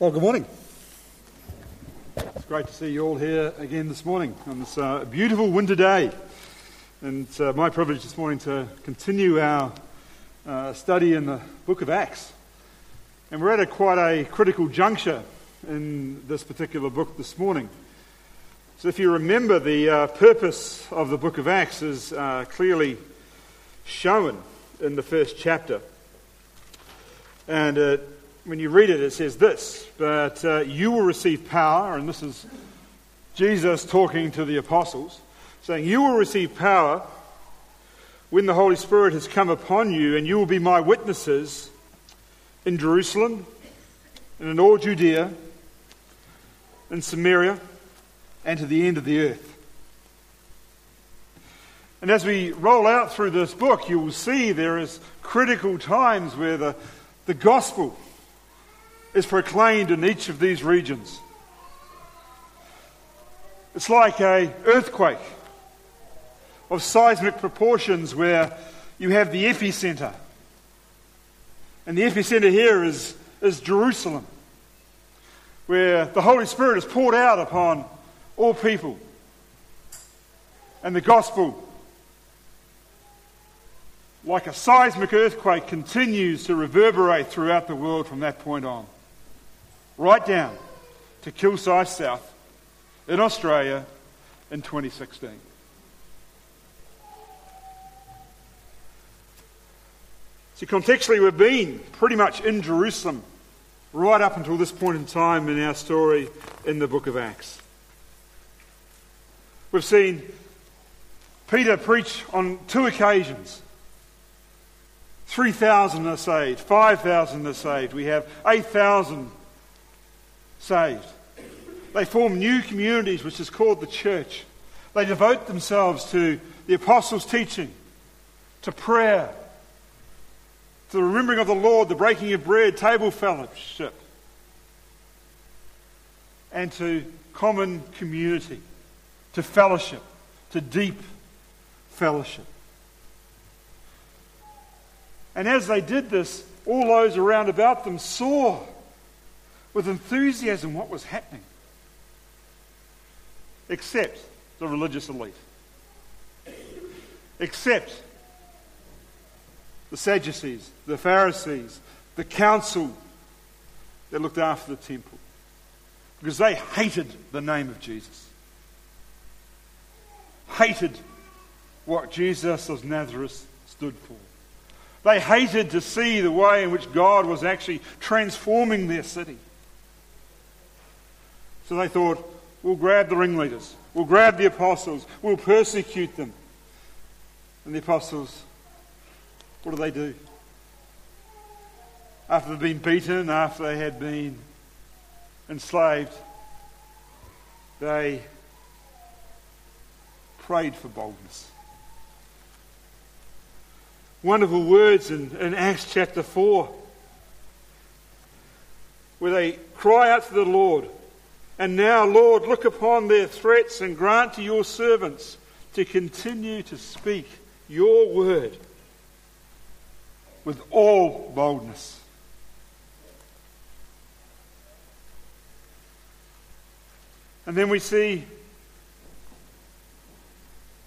Well, good morning. It's great to see you all here again this morning on this uh, beautiful winter day. And it's uh, my privilege this morning to continue our uh, study in the book of Acts. And we're at a quite a critical juncture in this particular book this morning. So, if you remember, the uh, purpose of the book of Acts is uh, clearly shown in the first chapter. And it when you read it, it says this But uh, you will receive power, and this is Jesus talking to the apostles, saying, You will receive power when the Holy Spirit has come upon you, and you will be my witnesses in Jerusalem and in all Judea, in Samaria, and to the end of the earth. And as we roll out through this book, you will see there is critical times where the, the gospel is proclaimed in each of these regions. It's like a earthquake of seismic proportions where you have the epicenter. And the epicenter here is, is Jerusalem, where the Holy Spirit is poured out upon all people. And the gospel, like a seismic earthquake, continues to reverberate throughout the world from that point on right down to Kilsyth South in Australia in 2016. See, contextually, we've been pretty much in Jerusalem right up until this point in time in our story in the book of Acts. We've seen Peter preach on two occasions. 3,000 are saved, 5,000 are saved. We have 8,000 saved. They form new communities, which is called the church. They devote themselves to the apostles' teaching, to prayer, to the remembering of the Lord, the breaking of bread, table fellowship, and to common community, to fellowship, to deep fellowship. And as they did this, all those around about them saw with enthusiasm what was happening, except the religious elite, except the Sadducees, the Pharisees, the council that looked after the temple, because they hated the name of Jesus, hated what Jesus of Nazareth stood for. They hated to see the way in which God was actually transforming their city. So they thought, we'll grab the ringleaders, we'll grab the apostles, we'll persecute them. And the apostles, what do they do? After they've been beaten, after they had been enslaved, they prayed for boldness. Wonderful words in, in Acts chapter 4, where they cry out to the Lord and now, Lord, look upon their threats and grant to your servants to continue to speak your word with all boldness. And then we see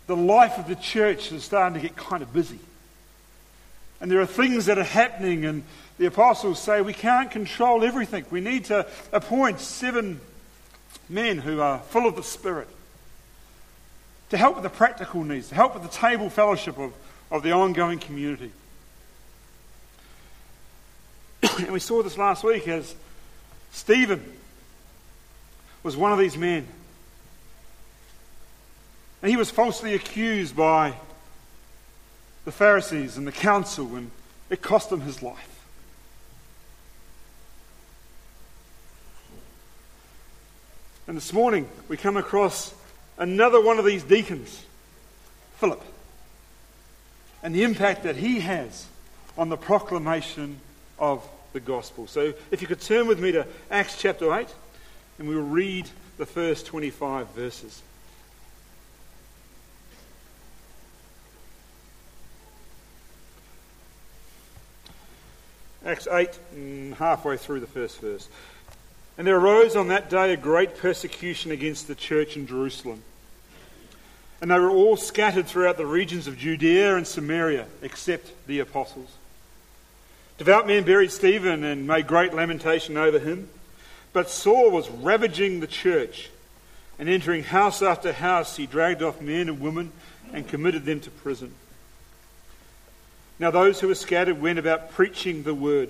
the life of the church is starting to get kind of busy. And there are things that are happening, and the apostles say we can't control everything. We need to appoint seven men who are full of the Spirit, to help with the practical needs, to help with the table fellowship of, of the ongoing community. and we saw this last week as Stephen was one of these men. And he was falsely accused by the Pharisees and the council, and it cost him his life. And this morning we come across another one of these deacons, Philip, and the impact that he has on the proclamation of the gospel. So if you could turn with me to Acts chapter 8, and we will read the first 25 verses. Acts 8, mm, halfway through the first verse. And there arose on that day a great persecution against the church in Jerusalem. And they were all scattered throughout the regions of Judea and Samaria, except the apostles. Devout men buried Stephen and made great lamentation over him. But Saul was ravaging the church, and entering house after house, he dragged off men and women and committed them to prison. Now, those who were scattered went about preaching the word.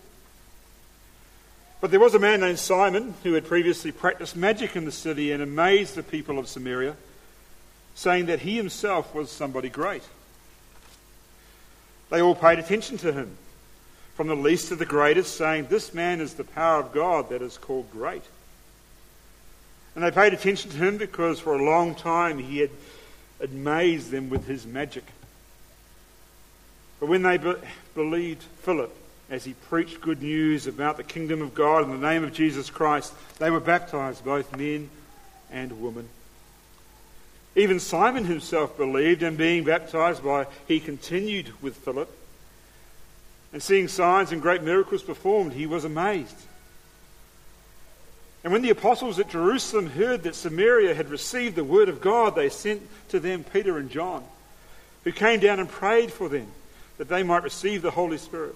But there was a man named Simon who had previously practiced magic in the city and amazed the people of Samaria, saying that he himself was somebody great. They all paid attention to him, from the least to the greatest, saying, This man is the power of God that is called great. And they paid attention to him because for a long time he had amazed them with his magic. But when they be- believed Philip, as he preached good news about the kingdom of God in the name of Jesus Christ, they were baptized, both men and women. Even Simon himself believed, and being baptized by, he continued with Philip. And seeing signs and great miracles performed, he was amazed. And when the apostles at Jerusalem heard that Samaria had received the word of God, they sent to them Peter and John, who came down and prayed for them that they might receive the Holy Spirit.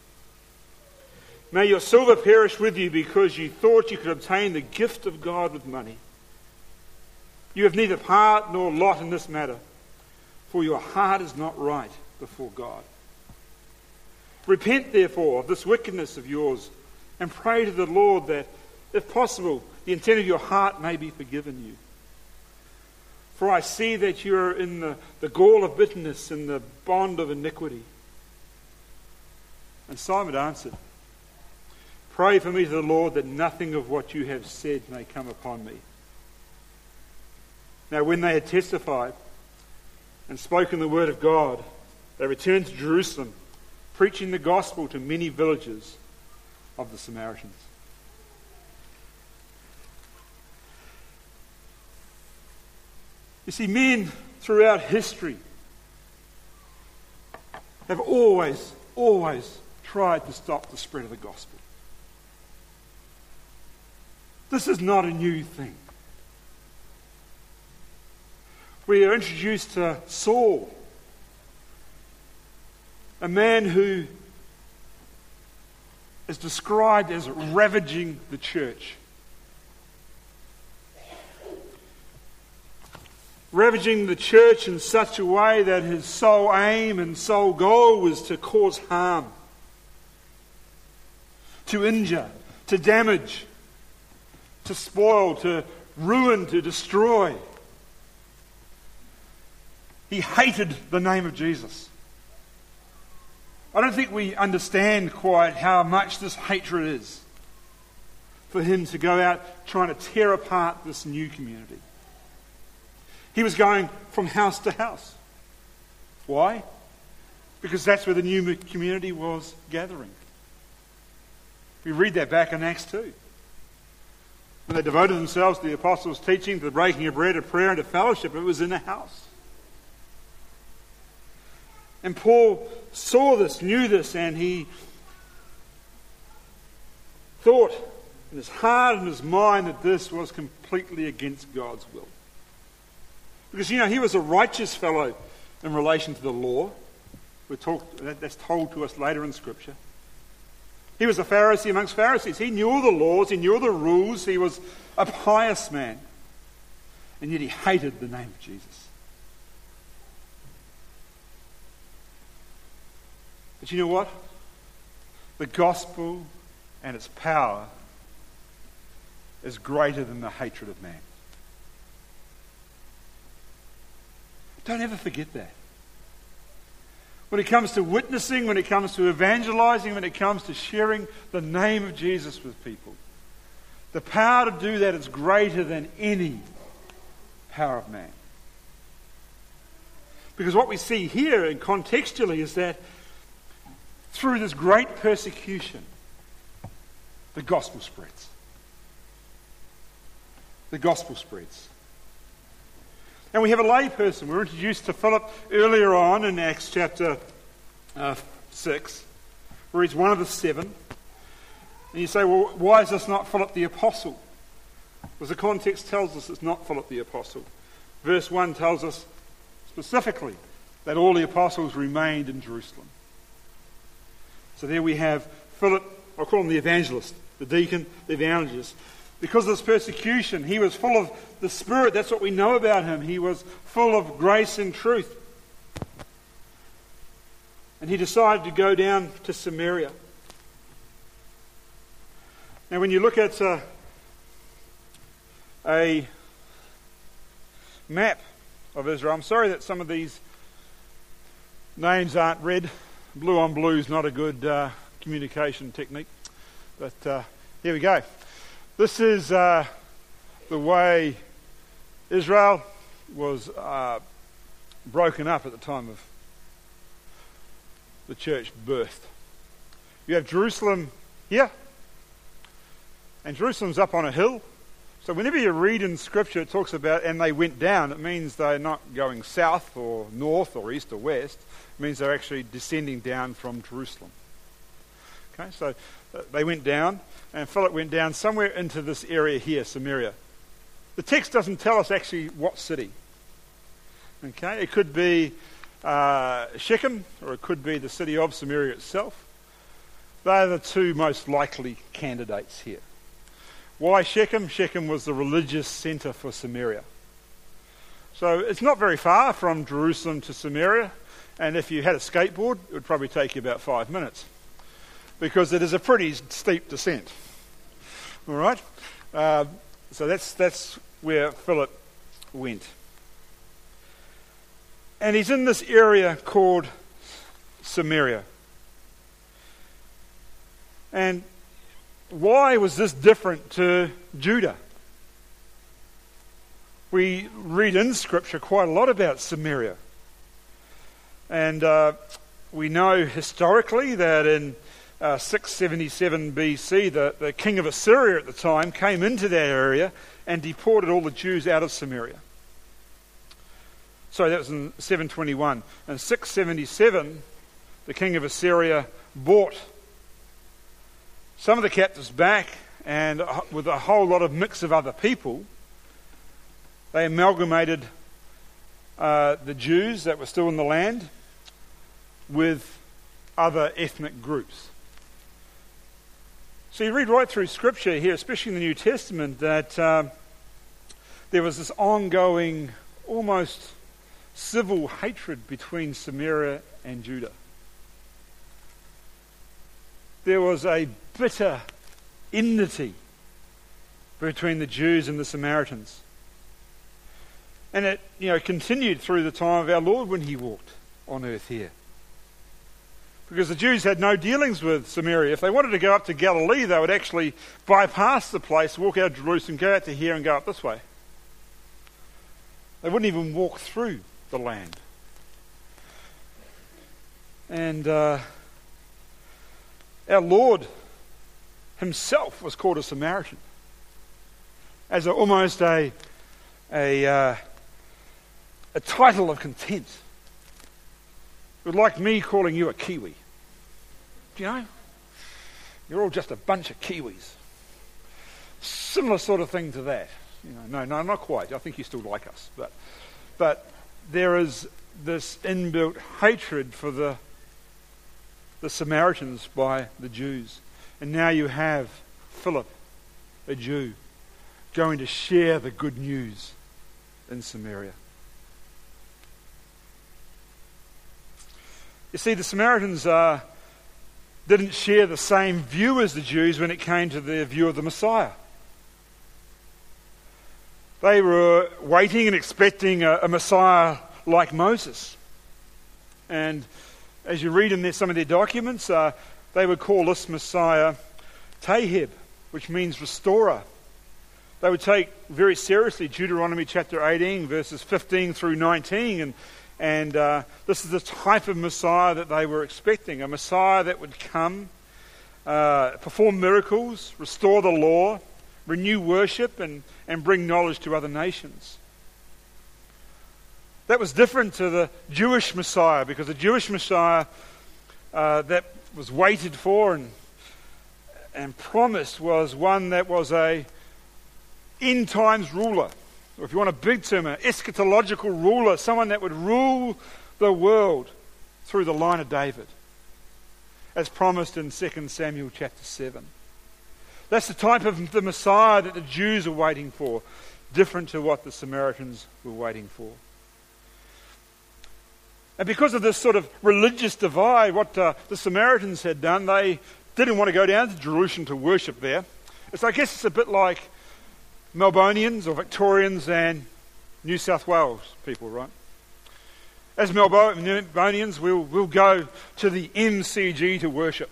May your silver perish with you because you thought you could obtain the gift of God with money. You have neither part nor lot in this matter, for your heart is not right before God. Repent, therefore, of this wickedness of yours, and pray to the Lord that, if possible, the intent of your heart may be forgiven you. For I see that you are in the, the gall of bitterness and the bond of iniquity. And Simon answered, Pray for me to the Lord that nothing of what you have said may come upon me. Now, when they had testified and spoken the word of God, they returned to Jerusalem, preaching the gospel to many villages of the Samaritans. You see, men throughout history have always, always tried to stop the spread of the gospel. This is not a new thing. We are introduced to Saul, a man who is described as ravaging the church. Ravaging the church in such a way that his sole aim and sole goal was to cause harm, to injure, to damage, to spoil, to ruin, to destroy. He hated the name of Jesus. I don't think we understand quite how much this hatred is for him to go out trying to tear apart this new community. He was going from house to house. Why? Because that's where the new community was gathering. We read that back in Acts 2. When they devoted themselves to the apostles' teaching, to the breaking of bread, to prayer, and to fellowship, it was in a house. And Paul saw this, knew this, and he thought in his heart and his mind that this was completely against God's will. Because, you know, he was a righteous fellow in relation to the law. We're that's told to us later in Scripture. He was a Pharisee amongst Pharisees. He knew all the laws, he knew all the rules, he was a pious man. And yet he hated the name of Jesus. But you know what? The gospel and its power is greater than the hatred of man. Don't ever forget that. When it comes to witnessing, when it comes to evangelizing, when it comes to sharing the name of Jesus with people, the power to do that is greater than any power of man. Because what we see here and contextually is that through this great persecution, the gospel spreads. The gospel spreads. And we have a layperson. We were introduced to Philip earlier on in Acts chapter uh, 6, where he's one of the seven. And you say, well, why is this not Philip the Apostle? Because the context tells us it's not Philip the Apostle. Verse 1 tells us specifically that all the apostles remained in Jerusalem. So there we have Philip, I'll call him the evangelist, the deacon, the evangelist. Because of this persecution, he was full of the Spirit. That's what we know about him. He was full of grace and truth. And he decided to go down to Samaria. Now, when you look at uh, a map of Israel, I'm sorry that some of these names aren't red. Blue on blue is not a good uh, communication technique. But uh, here we go. This is uh, the way Israel was uh, broken up at the time of the church birth. You have Jerusalem here, and Jerusalem's up on a hill. So whenever you read in Scripture, it talks about, and they went down, it means they're not going south or north or east or west. It means they're actually descending down from Jerusalem. Okay, so they went down and Philip went down somewhere into this area here, Samaria. The text doesn't tell us actually what city. Okay, it could be uh, Shechem or it could be the city of Samaria itself. They are the two most likely candidates here. Why Shechem? Shechem was the religious centre for Samaria. So it's not very far from Jerusalem to Samaria, and if you had a skateboard, it would probably take you about five minutes because it is a pretty steep descent. All right? Uh, so that's, that's where Philip went. And he's in this area called Samaria. And why was this different to Judah? We read in Scripture quite a lot about Samaria. And uh, we know historically that in uh, 677 BC, the, the king of Assyria at the time came into that area and deported all the Jews out of Samaria. Sorry, that was in 721. In 677, the king of Assyria bought some of the captives back, and with a whole lot of mix of other people, they amalgamated uh, the Jews that were still in the land with other ethnic groups. So you read right through Scripture here, especially in the New Testament, that uh, there was this ongoing, almost civil hatred between Samaria and Judah. There was a bitter enmity between the Jews and the Samaritans. And it you know, continued through the time of our Lord when he walked on earth here because the Jews had no dealings with Samaria. If they wanted to go up to Galilee, they would actually bypass the place, walk out of Jerusalem, go out to here, and go up this way. They wouldn't even walk through the land. And uh, our Lord himself was called a Samaritan as a, almost a, a, uh, a title of contempt. It would like me calling you a Kiwi you know? You're all just a bunch of Kiwis. Similar sort of thing to that. You know, no, no, not quite. I think you still like us. But, but there is this inbuilt hatred for the, the Samaritans by the Jews. And now you have Philip, a Jew, going to share the good news in Samaria. You see, the Samaritans are didn't share the same view as the Jews when it came to their view of the Messiah. They were waiting and expecting a, a Messiah like Moses. And as you read in their, some of their documents, uh, they would call this Messiah Taheb, which means restorer. They would take very seriously Deuteronomy chapter 18, verses 15 through 19, and, and uh, this is the type of Messiah that they were expecting a Messiah that would come, uh, perform miracles, restore the law, renew worship, and, and bring knowledge to other nations. That was different to the Jewish Messiah because the Jewish Messiah uh, that was waited for and, and promised was one that was a end times ruler. Or if you want a big term, an eschatological ruler, someone that would rule the world through the line of David, as promised in 2 Samuel chapter 7. That's the type of the Messiah that the Jews are waiting for, different to what the Samaritans were waiting for. And because of this sort of religious divide, what uh, the Samaritans had done, they didn't want to go down to Jerusalem to worship there. It's, I guess it's a bit like Melburnians or Victorians and New South Wales people, right? As Melburnians, we'll, we'll go to the MCG to worship.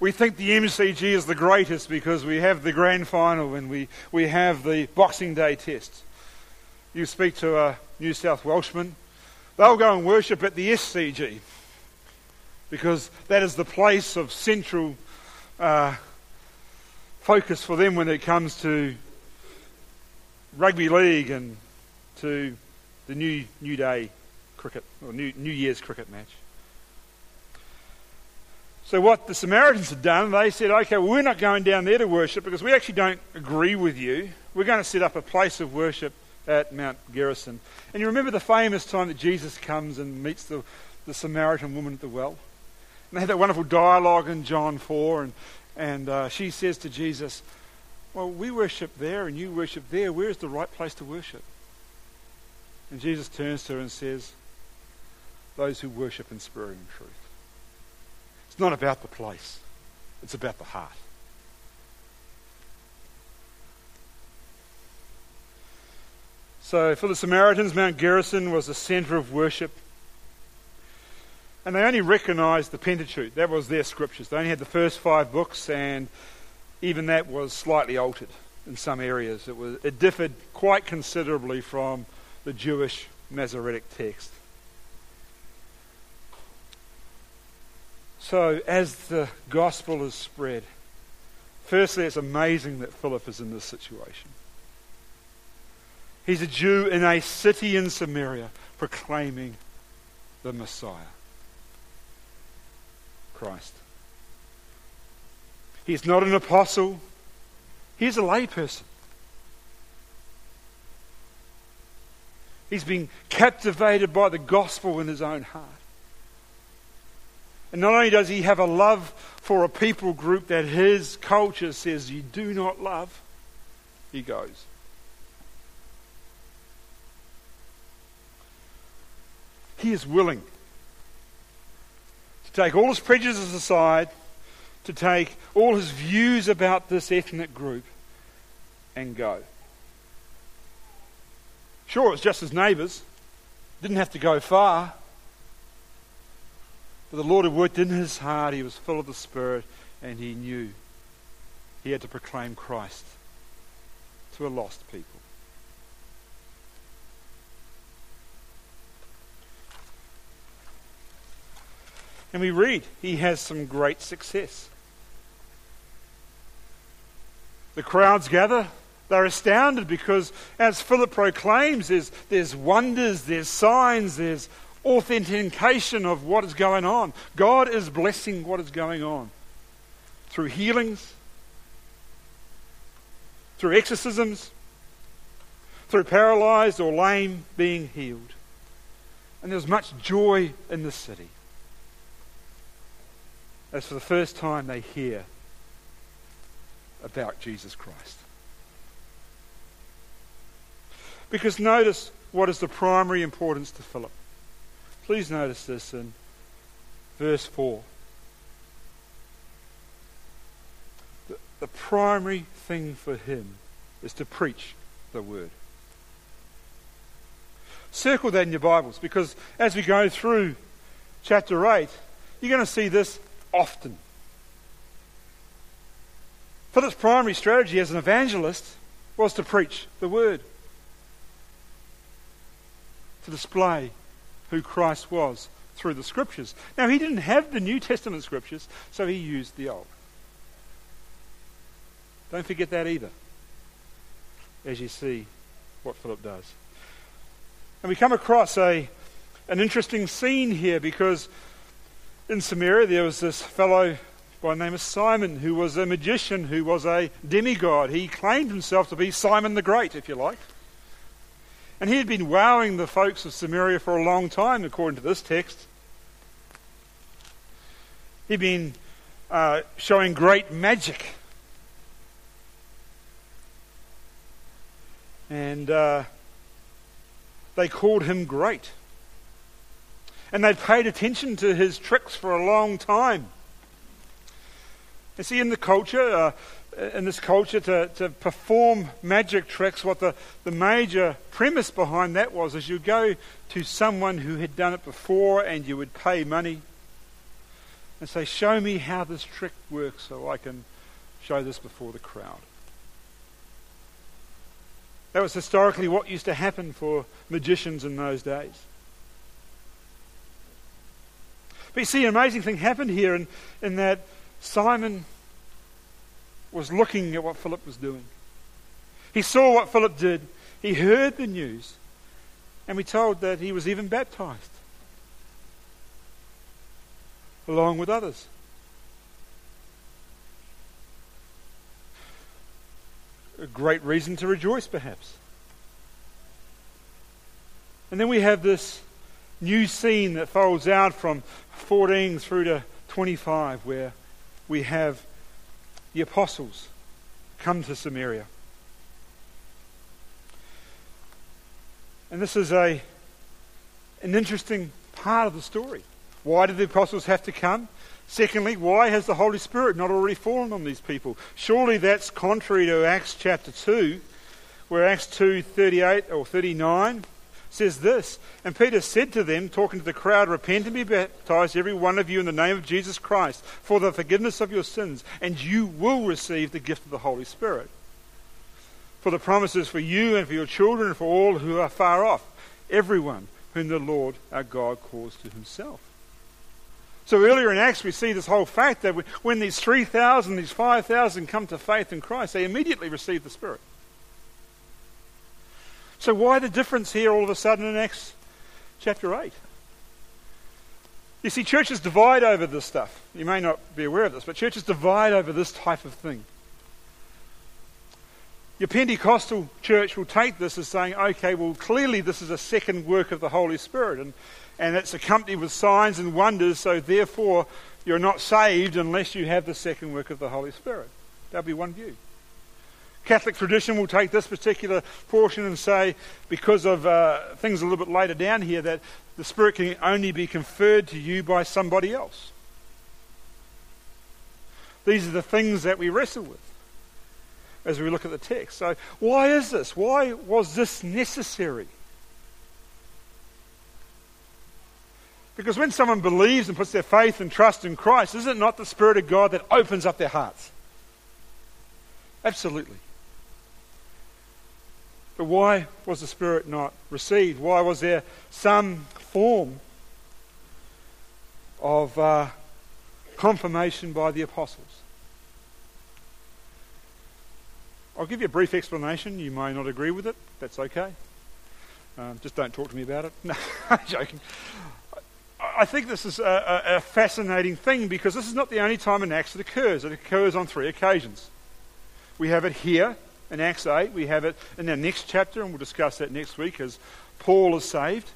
We think the MCG is the greatest because we have the grand final and we, we have the Boxing Day test. You speak to a New South Welshman, They'll go and worship at the SCG because that is the place of central uh, focus for them when it comes to rugby league and to the new New Day cricket or New, new Year's cricket match. So, what the Samaritans had done, they said, okay, well, we're not going down there to worship because we actually don't agree with you. We're going to set up a place of worship at Mount Gerizim. And you remember the famous time that Jesus comes and meets the, the Samaritan woman at the well? And they had that wonderful dialogue in John 4, and, and uh, she says to Jesus, Well, we worship there and you worship there. Where's the right place to worship? And Jesus turns to her and says, Those who worship in spirit and truth. It's not about the place, it's about the heart. So for the Samaritans, Mount Gerizim was the centre of worship. And they only recognised the Pentateuch. That was their scriptures. They only had the first five books, and even that was slightly altered in some areas. It, was, it differed quite considerably from the Jewish Masoretic text. So, as the gospel is spread, firstly, it's amazing that Philip is in this situation. He's a Jew in a city in Samaria proclaiming the Messiah, Christ. He's not an apostle, he's a layperson. He's been captivated by the gospel in his own heart. And not only does he have a love for a people group that his culture says you do not love, he goes. He is willing take all his prejudices aside, to take all his views about this ethnic group and go. Sure, it was just his neighbours, didn't have to go far. But the Lord had worked in his heart, he was full of the Spirit, and he knew he had to proclaim Christ to a lost people. And we read he has some great success. The crowds gather. They're astounded because, as Philip proclaims, there's, there's wonders, there's signs, there's authentication of what is going on. God is blessing what is going on through healings, through exorcisms, through paralyzed or lame being healed. And there's much joy in the city as for the first time they hear about Jesus Christ. Because notice what is the primary importance to Philip. Please notice this in verse 4. The, the primary thing for him is to preach the word. Circle that in your Bibles because as we go through chapter 8, you're going to see this often. Philip's primary strategy as an evangelist was to preach the word, to display who Christ was through the scriptures. Now, he didn't have the New Testament scriptures, so he used the Old. Don't forget that either, as you see what Philip does. And we come across a, an interesting scene here because in Samaria there was this fellow by the name of Simon who was a magician, who was a demigod. He claimed himself to be Simon the Great, if you like. And he had been wowing the folks of Samaria for a long time, according to this text. He'd been uh, showing great magic. And uh, they called him great. And they'd paid attention to his tricks for a long time. You see, in the culture, uh, in this culture to, to perform magic tricks, what the, the major premise behind that was is you go to someone who had done it before and you would pay money and say, Show me how this trick works so I can show this before the crowd. That was historically what used to happen for magicians in those days. But you see, an amazing thing happened here in, in that Simon was looking at what Philip was doing. He saw what Philip did. He heard the news. And we're told that he was even baptized along with others. A great reason to rejoice, perhaps. And then we have this new scene that folds out from 14 through to 25, where we have the apostles come to Samaria. And this is a, an interesting part of the story. Why did the apostles have to come? Secondly, why has the Holy Spirit not already fallen on these people? Surely that's contrary to Acts chapter 2, where Acts 2 38 or 39 says this And Peter said to them, talking to the crowd, Repent and be baptized, every one of you, in the name of Jesus Christ, for the forgiveness of your sins, and you will receive the gift of the Holy Spirit. For the promises for you and for your children and for all who are far off, everyone whom the Lord our God calls to himself. So earlier in Acts, we see this whole fact that when these 3,000, these 5,000 come to faith in Christ, they immediately receive the Spirit. So, why the difference here all of a sudden in Acts chapter 8? You see, churches divide over this stuff. You may not be aware of this, but churches divide over this type of thing. Your Pentecostal church will take this as saying, okay, well, clearly this is a second work of the Holy Spirit, and, and it's accompanied with signs and wonders, so therefore you're not saved unless you have the second work of the Holy Spirit. That'll be one view. Catholic tradition will take this particular portion and say, because of uh, things a little bit later down here, that the Spirit can only be conferred to you by somebody else. These are the things that we wrestle with as we look at the text. So, why is this? Why was this necessary? Because when someone believes and puts their faith and trust in Christ, is it not the Spirit of God that opens up their hearts? Absolutely. But why was the Spirit not received? Why was there some form of uh, confirmation by the apostles? I'll give you a brief explanation. You may not agree with it. That's okay. Um, just don't talk to me about it. No, I'm joking. I think this is a, a, fascinating thing because this is not the only time Acts it occurs. It occurs on three occasions. We have it here in Acts 8. We have it in our next chapter, and we'll discuss that next week as Paul is saved.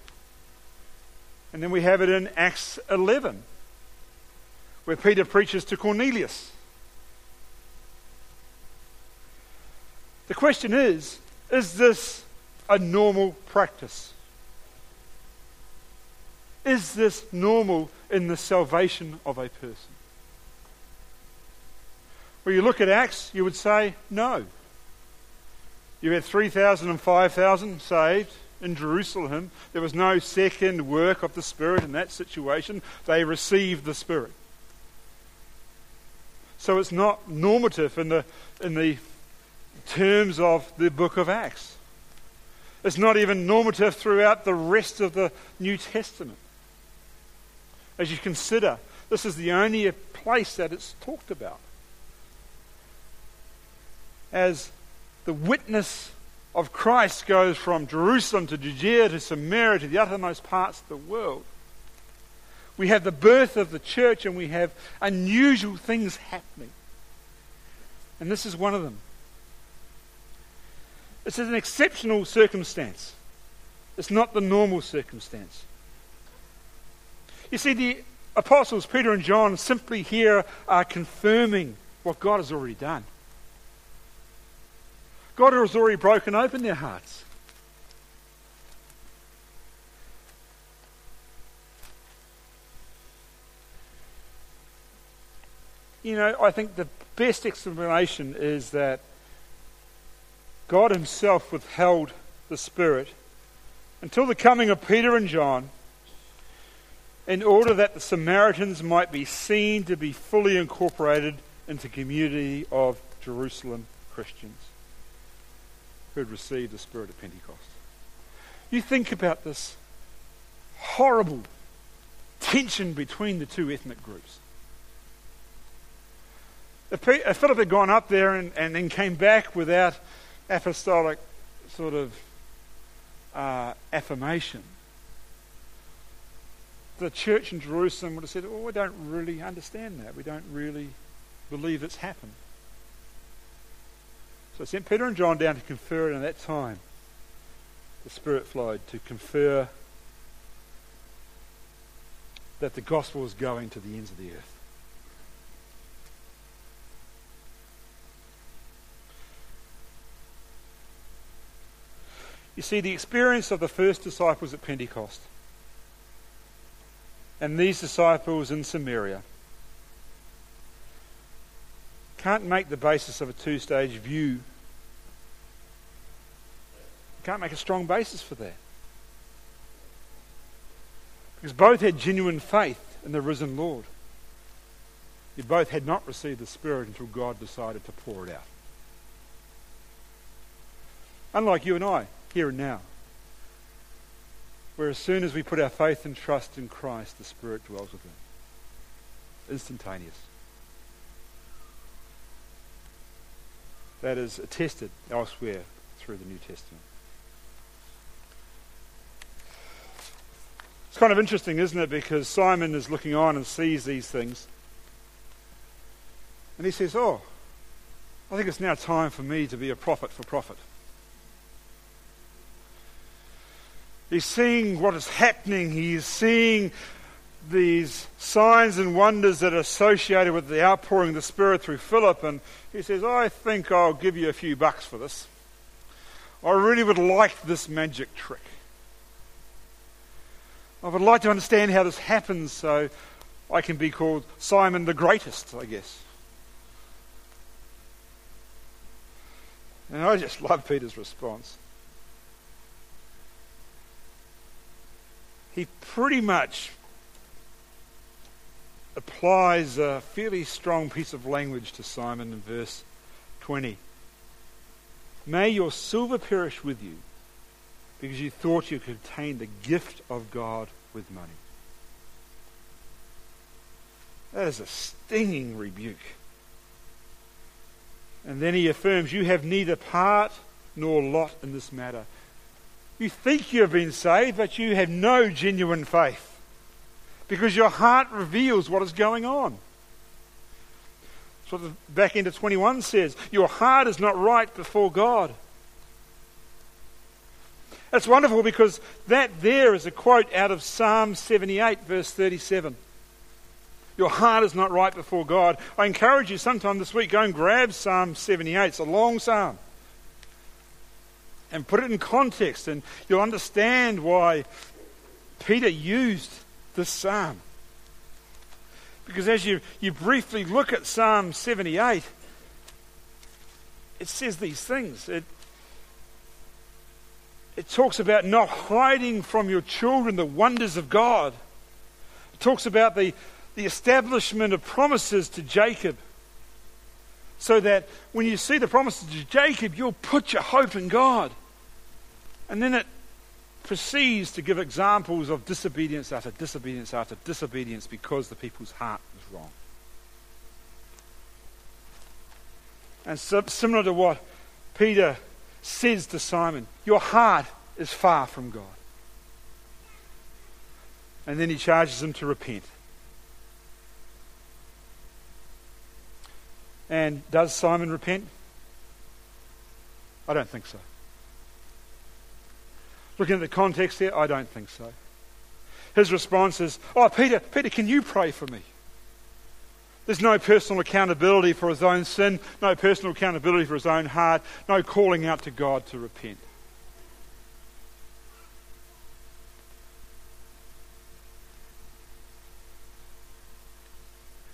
And then we have it in Acts 11, where Peter preaches to Cornelius. The question is is this a normal practice? Is this normal in the salvation of a person? Well, you look at Acts, you would say no. You had 3,000 and 5,000 saved in Jerusalem. There was no second work of the Spirit in that situation. They received the Spirit. So it's not normative in the, in the terms of the book of Acts. It's not even normative throughout the rest of the New Testament. As you consider, this is the only place that it's talked about. As the witness of Christ goes from Jerusalem to Judea to Samaria to the uttermost parts of the world. We have the birth of the church and we have unusual things happening. And this is one of them. This is an exceptional circumstance. It's not the normal circumstance. You see, the apostles, Peter and John, simply here are confirming what God has already done. God has already broken open their hearts. You know, I think the best explanation is that God Himself withheld the Spirit until the coming of Peter and John in order that the Samaritans might be seen to be fully incorporated into the community of Jerusalem Christians who had received the Spirit of Pentecost. You think about this horrible tension between the two ethnic groups. If, Philip had gone up there and, and then came back without apostolic sort of uh, affirmation, the church in Jerusalem would have said, Oh, we don't really understand that. We don't really believe it's happened. So I sent Peter and John down to confer, and at that time, the Spirit flowed to confer that the gospel was going to the ends of the earth. You see, the experience of the first disciples at Pentecost and these disciples in Samaria can't make the basis of a two stage view. Can't make a strong basis for that. Because both had genuine faith in the risen Lord. Yet both had not received the Spirit until God decided to pour it out. Unlike you and I, here and now, where as soon as we put our faith and trust in Christ, the Spirit dwells within. Instantaneous. That is attested elsewhere through the New Testament. It's kind of interesting, isn't it? Because Simon is looking on and sees these things. And he says, Oh, I think it's now time for me to be a prophet for profit. He's seeing what is happening. He is seeing these signs and wonders that are associated with the outpouring of the Spirit through Philip, and he says, I think I'll give you a few bucks for this. I really would like this magic trick. I would like to understand how this happens so I can be called Simon the Greatest, I guess. And I just love Peter's response. He pretty much applies a fairly strong piece of language to Simon in verse 20. May your silver perish with you because you thought you could obtain the gift of God with money. That is a stinging rebuke. And then he affirms, You have neither part nor lot in this matter. You think you have been saved, but you have no genuine faith because your heart reveals what is going on. That's what the back end of 21 says. Your heart is not right before God. That's wonderful because that there is a quote out of Psalm 78, verse 37. Your heart is not right before God. I encourage you sometime this week, go and grab Psalm 78. It's a long psalm. And put it in context, and you'll understand why Peter used this psalm. Because as you, you briefly look at Psalm 78, it says these things. It, it talks about not hiding from your children the wonders of God. It talks about the, the establishment of promises to Jacob. So that when you see the promises to Jacob, you'll put your hope in God. And then it proceeds to give examples of disobedience after disobedience after disobedience because the people's heart was wrong. And so, similar to what Peter says to Simon, Your heart is far from God. And then he charges him to repent. And does Simon repent? I don't think so. Looking at the context here, I don't think so. His response is, Oh, Peter, Peter, can you pray for me? There's no personal accountability for his own sin, no personal accountability for his own heart, no calling out to God to repent.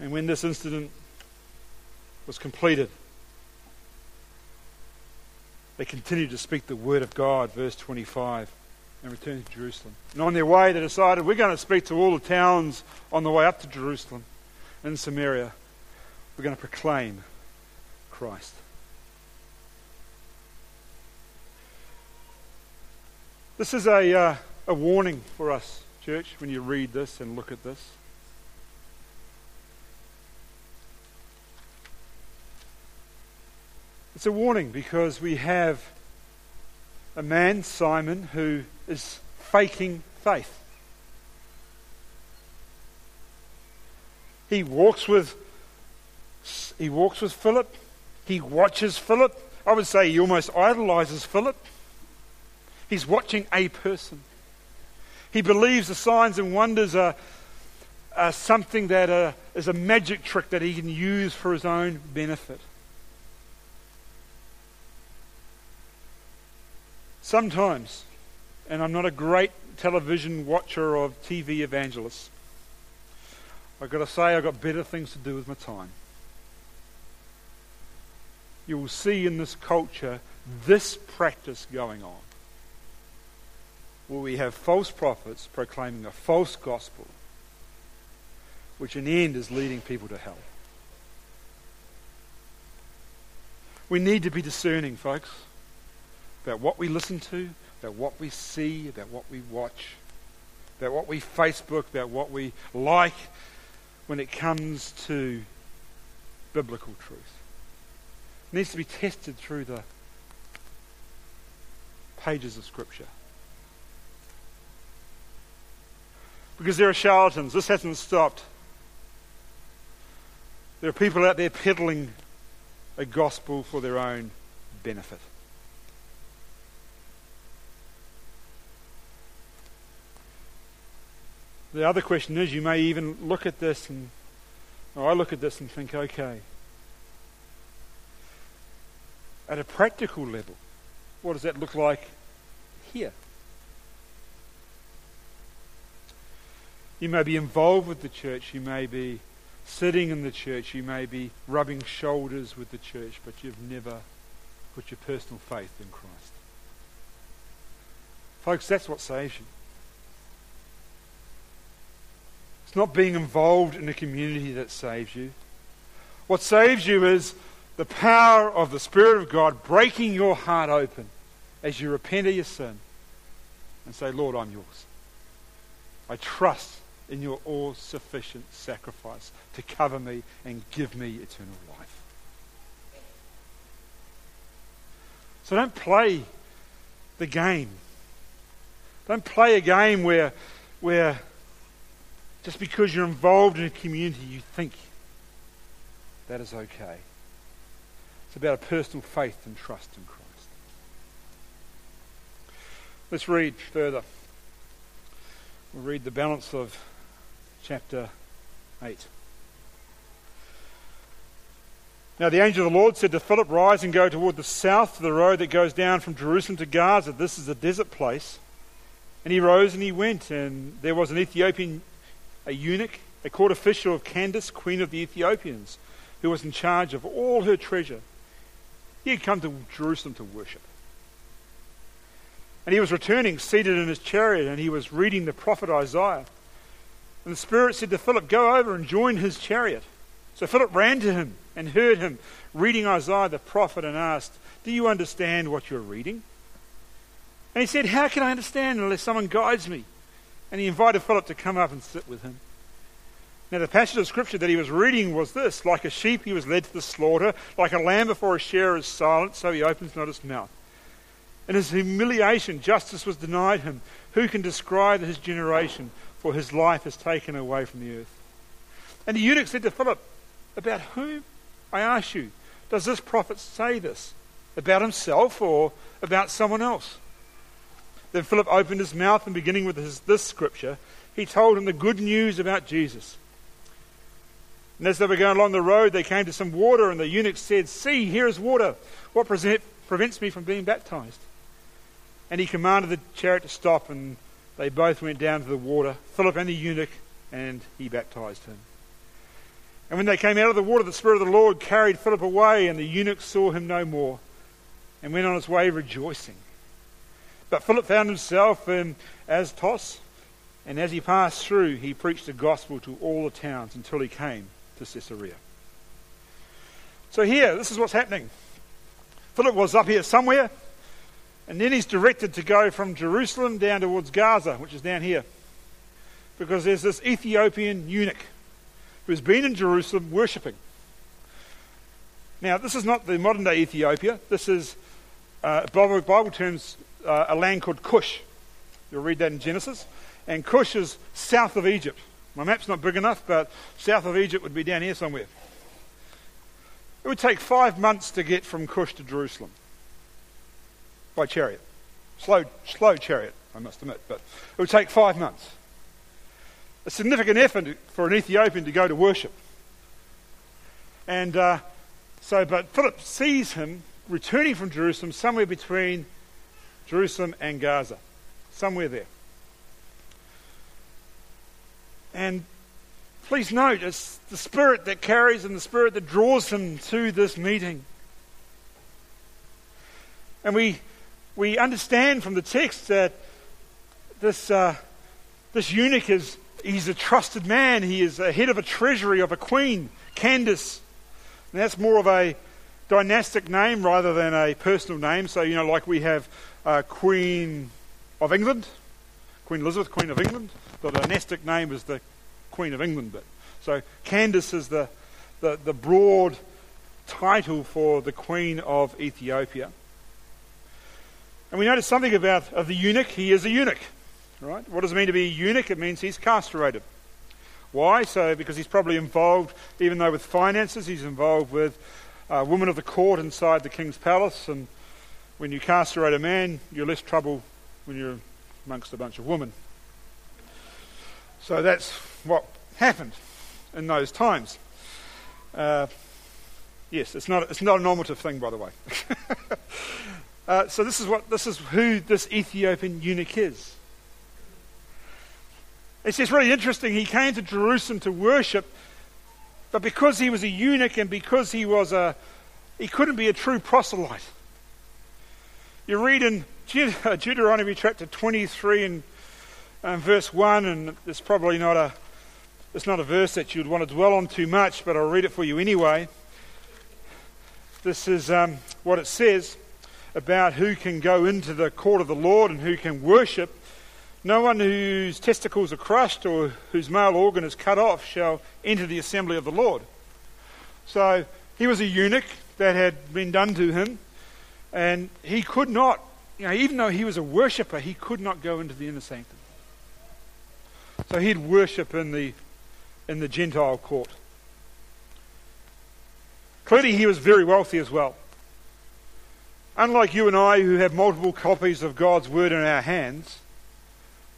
And when this incident was completed, they continued to speak the word of God, verse 25, and returned to Jerusalem. And on their way, they decided, we're going to speak to all the towns on the way up to Jerusalem in Samaria, we're going to proclaim Christ. This is a, uh, a warning for us, church, when you read this and look at this. It's a warning because we have a man, Simon, who is faking faith. He walks with he walks with Philip. He watches Philip. I would say he almost idolizes Philip. He's watching a person. He believes the signs and wonders are, are something that uh, is a magic trick that he can use for his own benefit. Sometimes, and I'm not a great television watcher of TV evangelists, I've got to say I've got better things to do with my time. You will see in this culture this practice going on. Where we have false prophets proclaiming a false gospel, which in the end is leading people to hell. We need to be discerning, folks, about what we listen to, about what we see, about what we watch, about what we Facebook, about what we like, when it comes to biblical truth. Needs to be tested through the pages of Scripture. Because there are charlatans. This hasn't stopped. There are people out there peddling a gospel for their own benefit. The other question is you may even look at this and, I look at this and think, okay, at a practical level, what does that look like here? You may be involved with the church, you may be sitting in the church, you may be rubbing shoulders with the church, but you've never put your personal faith in Christ. Folks, that's what saves you. It's not being involved in a community that saves you. What saves you is the power of the Spirit of God breaking your heart open as you repent of your sin and say, Lord, I'm yours. I trust in your all sufficient sacrifice to cover me and give me eternal life. So don't play the game. Don't play a game where, where just because you're involved in a community, you think that is okay. It's about a personal faith and trust in Christ. Let's read further. We'll read the balance of chapter 8. Now the angel of the Lord said to Philip, Rise and go toward the south to the road that goes down from Jerusalem to Gaza. This is a desert place. And he rose and he went, and there was an Ethiopian a eunuch, a court official of Candace, queen of the Ethiopians, who was in charge of all her treasure. He had come to Jerusalem to worship. And he was returning, seated in his chariot, and he was reading the prophet Isaiah. And the Spirit said to Philip, Go over and join his chariot. So Philip ran to him and heard him reading Isaiah the prophet and asked, Do you understand what you're reading? And he said, How can I understand unless someone guides me? And he invited Philip to come up and sit with him. Now, the passage of scripture that he was reading was this Like a sheep, he was led to the slaughter, like a lamb before a shearer is silent, so he opens not his mouth. In his humiliation, justice was denied him. Who can describe his generation? For his life is taken away from the earth. And the eunuch said to Philip, About whom, I ask you, does this prophet say this? About himself or about someone else? Then Philip opened his mouth and beginning with his, this scripture, he told him the good news about Jesus. And as they were going along the road, they came to some water, and the eunuch said, See, here is water. What prevents me from being baptized? And he commanded the chariot to stop, and they both went down to the water, Philip and the eunuch, and he baptized him. And when they came out of the water, the Spirit of the Lord carried Philip away, and the eunuch saw him no more, and went on his way rejoicing. But Philip found himself in Azotus, and as he passed through, he preached the gospel to all the towns until he came to Caesarea. So here, this is what's happening. Philip was up here somewhere, and then he's directed to go from Jerusalem down towards Gaza, which is down here. Because there's this Ethiopian eunuch who's been in Jerusalem worshipping. Now, this is not the modern day Ethiopia. This is, uh, Bible, Bible terms, uh, a land called Cush. You'll read that in Genesis. And Cush is south of Egypt. My map's not big enough, but south of Egypt would be down here somewhere. It would take five months to get from Cush to Jerusalem by chariot. Slow, slow chariot, I must admit, but it would take five months. A significant effort for an Ethiopian to go to worship. And uh, so, but Philip sees him returning from Jerusalem somewhere between Jerusalem and Gaza, somewhere there. And please note, it's the Spirit that carries and the Spirit that draws him to this meeting. And we, we understand from the text that this, uh, this eunuch is he's a trusted man. He is a head of a treasury of a queen, Candace. And that's more of a dynastic name rather than a personal name. So, you know, like we have uh, Queen of England, Queen Elizabeth, Queen of England. The dynastic name is the Queen of England bit. So Candace is the, the, the broad title for the Queen of Ethiopia. And we notice something about of the eunuch. He is a eunuch. Right? What does it mean to be a eunuch? It means he's castrated. Why? So because he's probably involved, even though with finances, he's involved with uh, women of the court inside the king's palace. And when you castrate a man, you're less trouble when you're amongst a bunch of women. So that's what happened in those times. Uh, yes, it's not, it's not a normative thing, by the way. uh, so this is, what, this is who this Ethiopian eunuch is. It's just really interesting. He came to Jerusalem to worship, but because he was a eunuch and because he was a, he couldn't be a true proselyte. You read in Deuteronomy chapter 23 and um, verse 1, and it's probably not a, it's not a verse that you'd want to dwell on too much, but I'll read it for you anyway. This is um, what it says about who can go into the court of the Lord and who can worship. No one whose testicles are crushed or whose male organ is cut off shall enter the assembly of the Lord. So he was a eunuch that had been done to him, and he could not, you know, even though he was a worshipper, he could not go into the inner sanctum. So he'd worship in the, in the Gentile court. Clearly, he was very wealthy as well. Unlike you and I, who have multiple copies of God's Word in our hands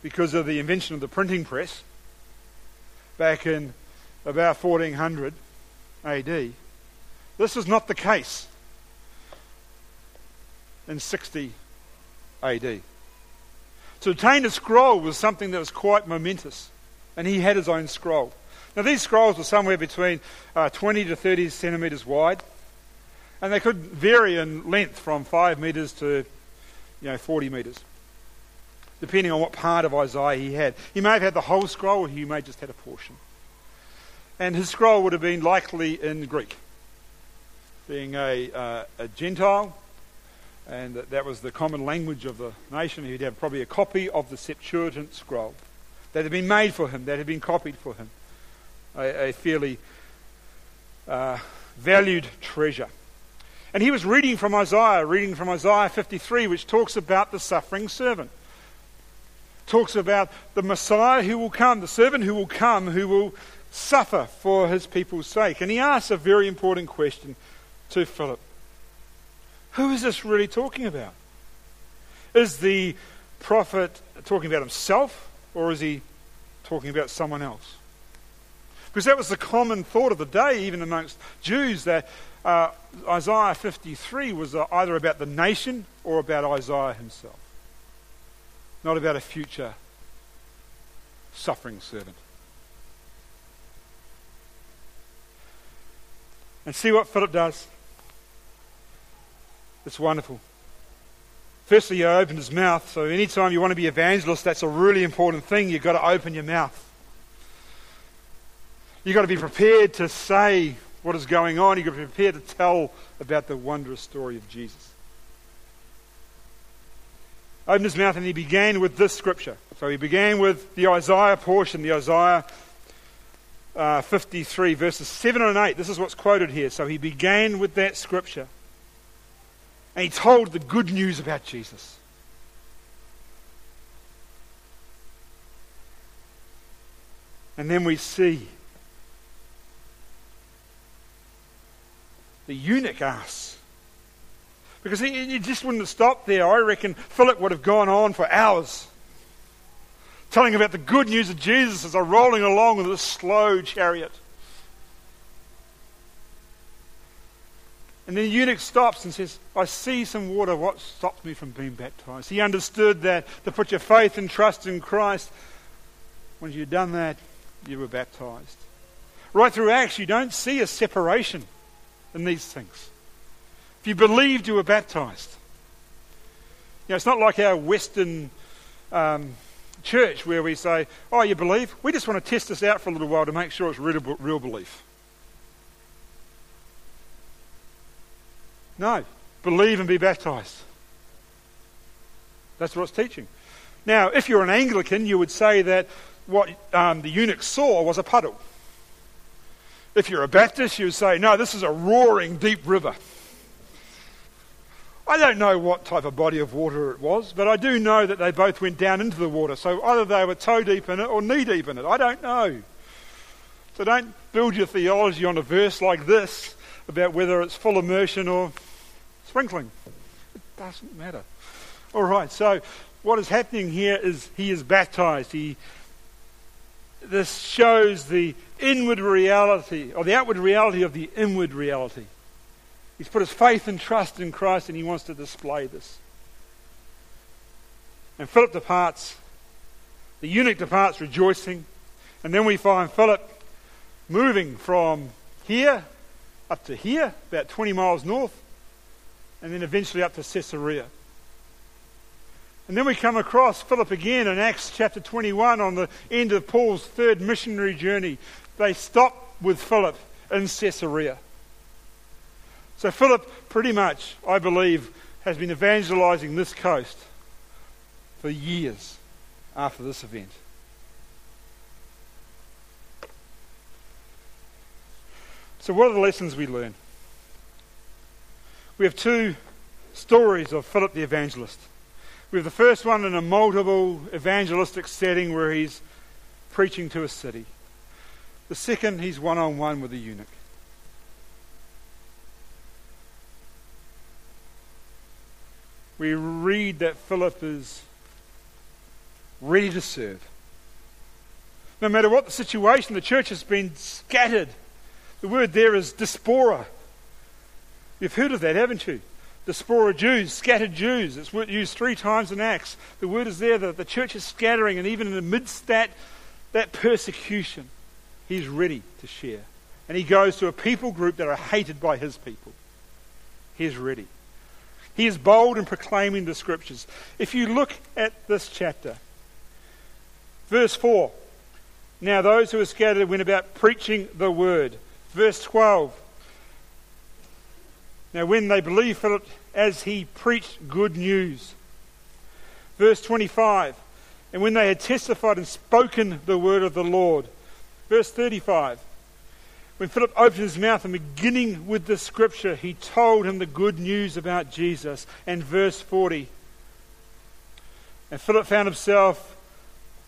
because of the invention of the printing press back in about 1400 AD, this is not the case in 60 AD. To obtain a scroll was something that was quite momentous, and he had his own scroll. Now, these scrolls were somewhere between uh, 20 to 30 centimetres wide, And they could vary in length from 5 metres to you know, 40 metres, depending on what part of Isaiah he had. He may have had the whole scroll, or he may have just had a portion. And his scroll would have been likely in Greek, being a, uh, a Gentile, and that was the common language of the nation. He'd have probably a copy of the Septuagint scroll that had been made for him, that had been copied for him, a, a fairly uh, valued treasure. And he was reading from Isaiah, reading from Isaiah 53, which talks about the suffering servant. Talks about the Messiah who will come, the servant who will come, who will suffer for his people's sake. And he asks a very important question to Philip Who is this really talking about? Is the prophet talking about himself, or is he talking about someone else? Because that was the common thought of the day, even amongst Jews, that uh, Isaiah 53 was uh, either about the nation or about Isaiah himself, not about a future suffering servant. And see what Philip does. It's wonderful. Firstly, he opened his mouth. So, anytime you want to be evangelist, that's a really important thing. You've got to open your mouth. You've got to be prepared to say what is going on. You've got to be prepared to tell about the wondrous story of Jesus. Opened his mouth and he began with this scripture. So he began with the Isaiah portion, the Isaiah uh, 53, verses 7 and 8. This is what's quoted here. So he began with that scripture. And he told the good news about Jesus. And then we see the eunuch asks. Because he, just wouldn't have stopped there. I reckon Philip would have gone on for hours telling about the good news of Jesus as they're rolling along with this slow chariot. And then the eunuch stops and says, I see some water. What stops me from being baptized? He understood that to put your faith and trust in Christ, once you'd done that, you were baptized. Right through Acts, you don't see a separation in these things. If you believed, you were baptized. You know, it's not like our Western um, church where we say, Oh, you believe? We just want to test this out for a little while to make sure it's real, real belief. No. Believe and be baptized. That's what it's teaching. Now, if you're an Anglican, you would say that what um, the eunuch saw was a puddle. If you're a Baptist, you would say, no, this is a roaring deep river. I don't know what type of body of water it was, but I do know that they both went down into the water. So either they were toe deep in it or knee deep in it. I don't know. So don't build your theology on a verse like this about whether it's full immersion or sprinkling. It doesn't matter. All right, so what is happening here is he is baptized. He, this shows the inward reality, or the outward reality of the inward reality. He's put his faith and trust in Christ and he wants to display this. And Philip departs. The eunuch departs rejoicing. And then we find Philip moving from here up to here, about 20 miles north, and then eventually up to Caesarea. And then we come across Philip again in Acts chapter 21 on the end of Paul's third missionary journey. They stop with Philip in Caesarea. So Philip, pretty much, I believe, has been evangelizing this coast for years after this event. So, what are the lessons we learn? We have two stories of Philip the evangelist. We have the first one in a multiple evangelistic setting where he's preaching to a city. The second, he's one on one with a eunuch. We read that Philip is ready to serve. No matter what the situation, the church has been scattered. The word there is diaspora. You've heard of that, haven't you? Diaspora Jews, scattered Jews. It's used three times in Acts. The word is there that the church is scattering, and even in the midst that, that persecution, he's ready to share. And he goes to a people group that are hated by his people. He's ready. He is bold in proclaiming the scriptures. If you look at this chapter, verse 4 Now those who were scattered went about preaching the word. Verse 12 Now when they believed Philip as he preached good news. Verse 25 And when they had testified and spoken the word of the Lord. Verse 35 when Philip opened his mouth and beginning with the scripture, he told him the good news about Jesus. And verse 40. And Philip found himself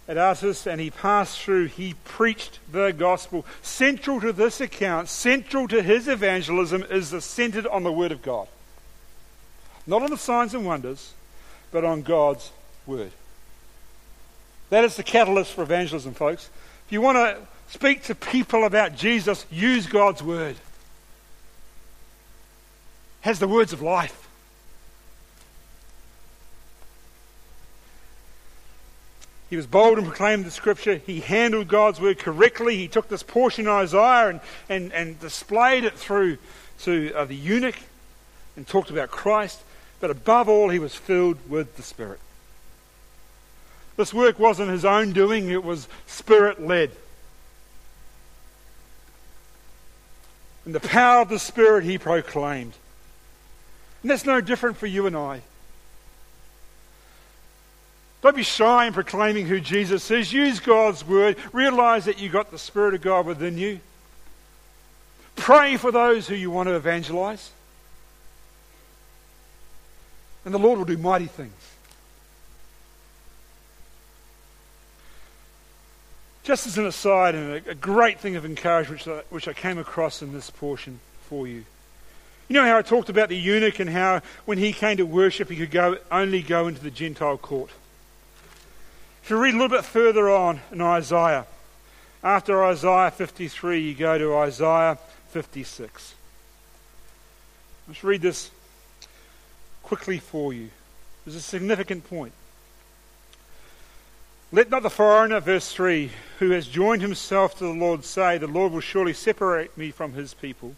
at Azotus and he passed through. He preached the gospel. Central to this account, central to his evangelism, is the centered on the word of God. Not on the signs and wonders, but on God's word. That is the catalyst for evangelism, folks. If you want to speak to people about Jesus, use God's word. Has the words of life. He was bold and proclaimed the scripture. He handled God's word correctly. He took this portion of Isaiah and, and, and displayed it through to uh, the eunuch and talked about Christ. But above all, he was filled with the Spirit. This work wasn't his own doing, it was Spirit led. and the power of the Spirit he proclaimed. And that's no different for you and I. Don't be shy in proclaiming who Jesus is. Use God's word. Realize that you've got the Spirit of God within you. Pray for those who you want to evangelize. And the Lord will do mighty things. Just as an aside, and a, great thing of encouragement which I, which I came across in this portion for you. You know how I talked about the eunuch and how when he came to worship, he could go, only go into the Gentile court. If you read a little bit further on in Isaiah, after Isaiah 53, you go to Isaiah 56. Let's read this quickly for you. There's a significant point. Let not the foreigner, verse 3, who has joined himself to the Lord say, The Lord will surely separate me from his people.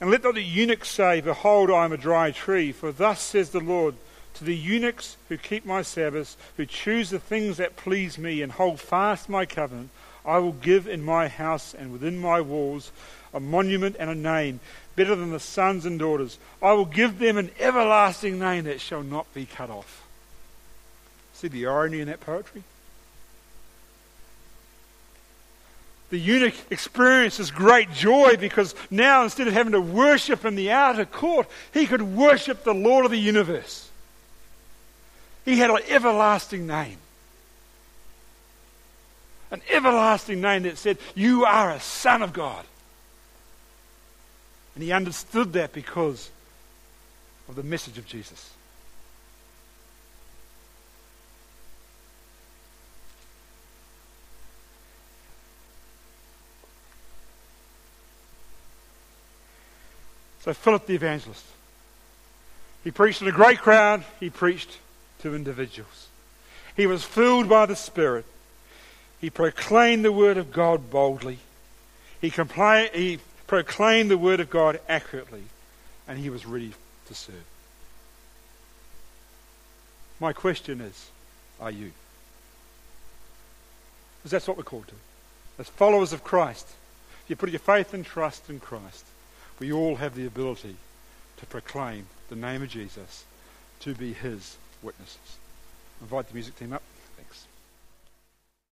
And let not the eunuch say, Behold, I am a dry tree. For thus says the Lord, to the eunuchs who keep my Sabbaths, who choose the things that please me, and hold fast my covenant, I will give in my house and within my walls a monument and a name, better than the sons and daughters. I will give them an everlasting name that shall not be cut off. See the irony in that poetry? The eunuch experiences great joy because now instead of having to worship in the outer court, he could worship the Lord of the universe. He had an everlasting name. An everlasting name that said, You are a son of God. And he understood that because of the message of Jesus. So, Philip the evangelist. He preached to a great crowd, he preached to individuals. He was filled by the Spirit. He proclaimed the word of God boldly. He, he proclaimed the word of God accurately. And he was ready to serve. My question is are you? Because that's what we're called to. As followers of Christ, if you put your faith and trust in Christ, we all have the ability to proclaim the name of Jesus, to be his witnesses. Invite the music team up.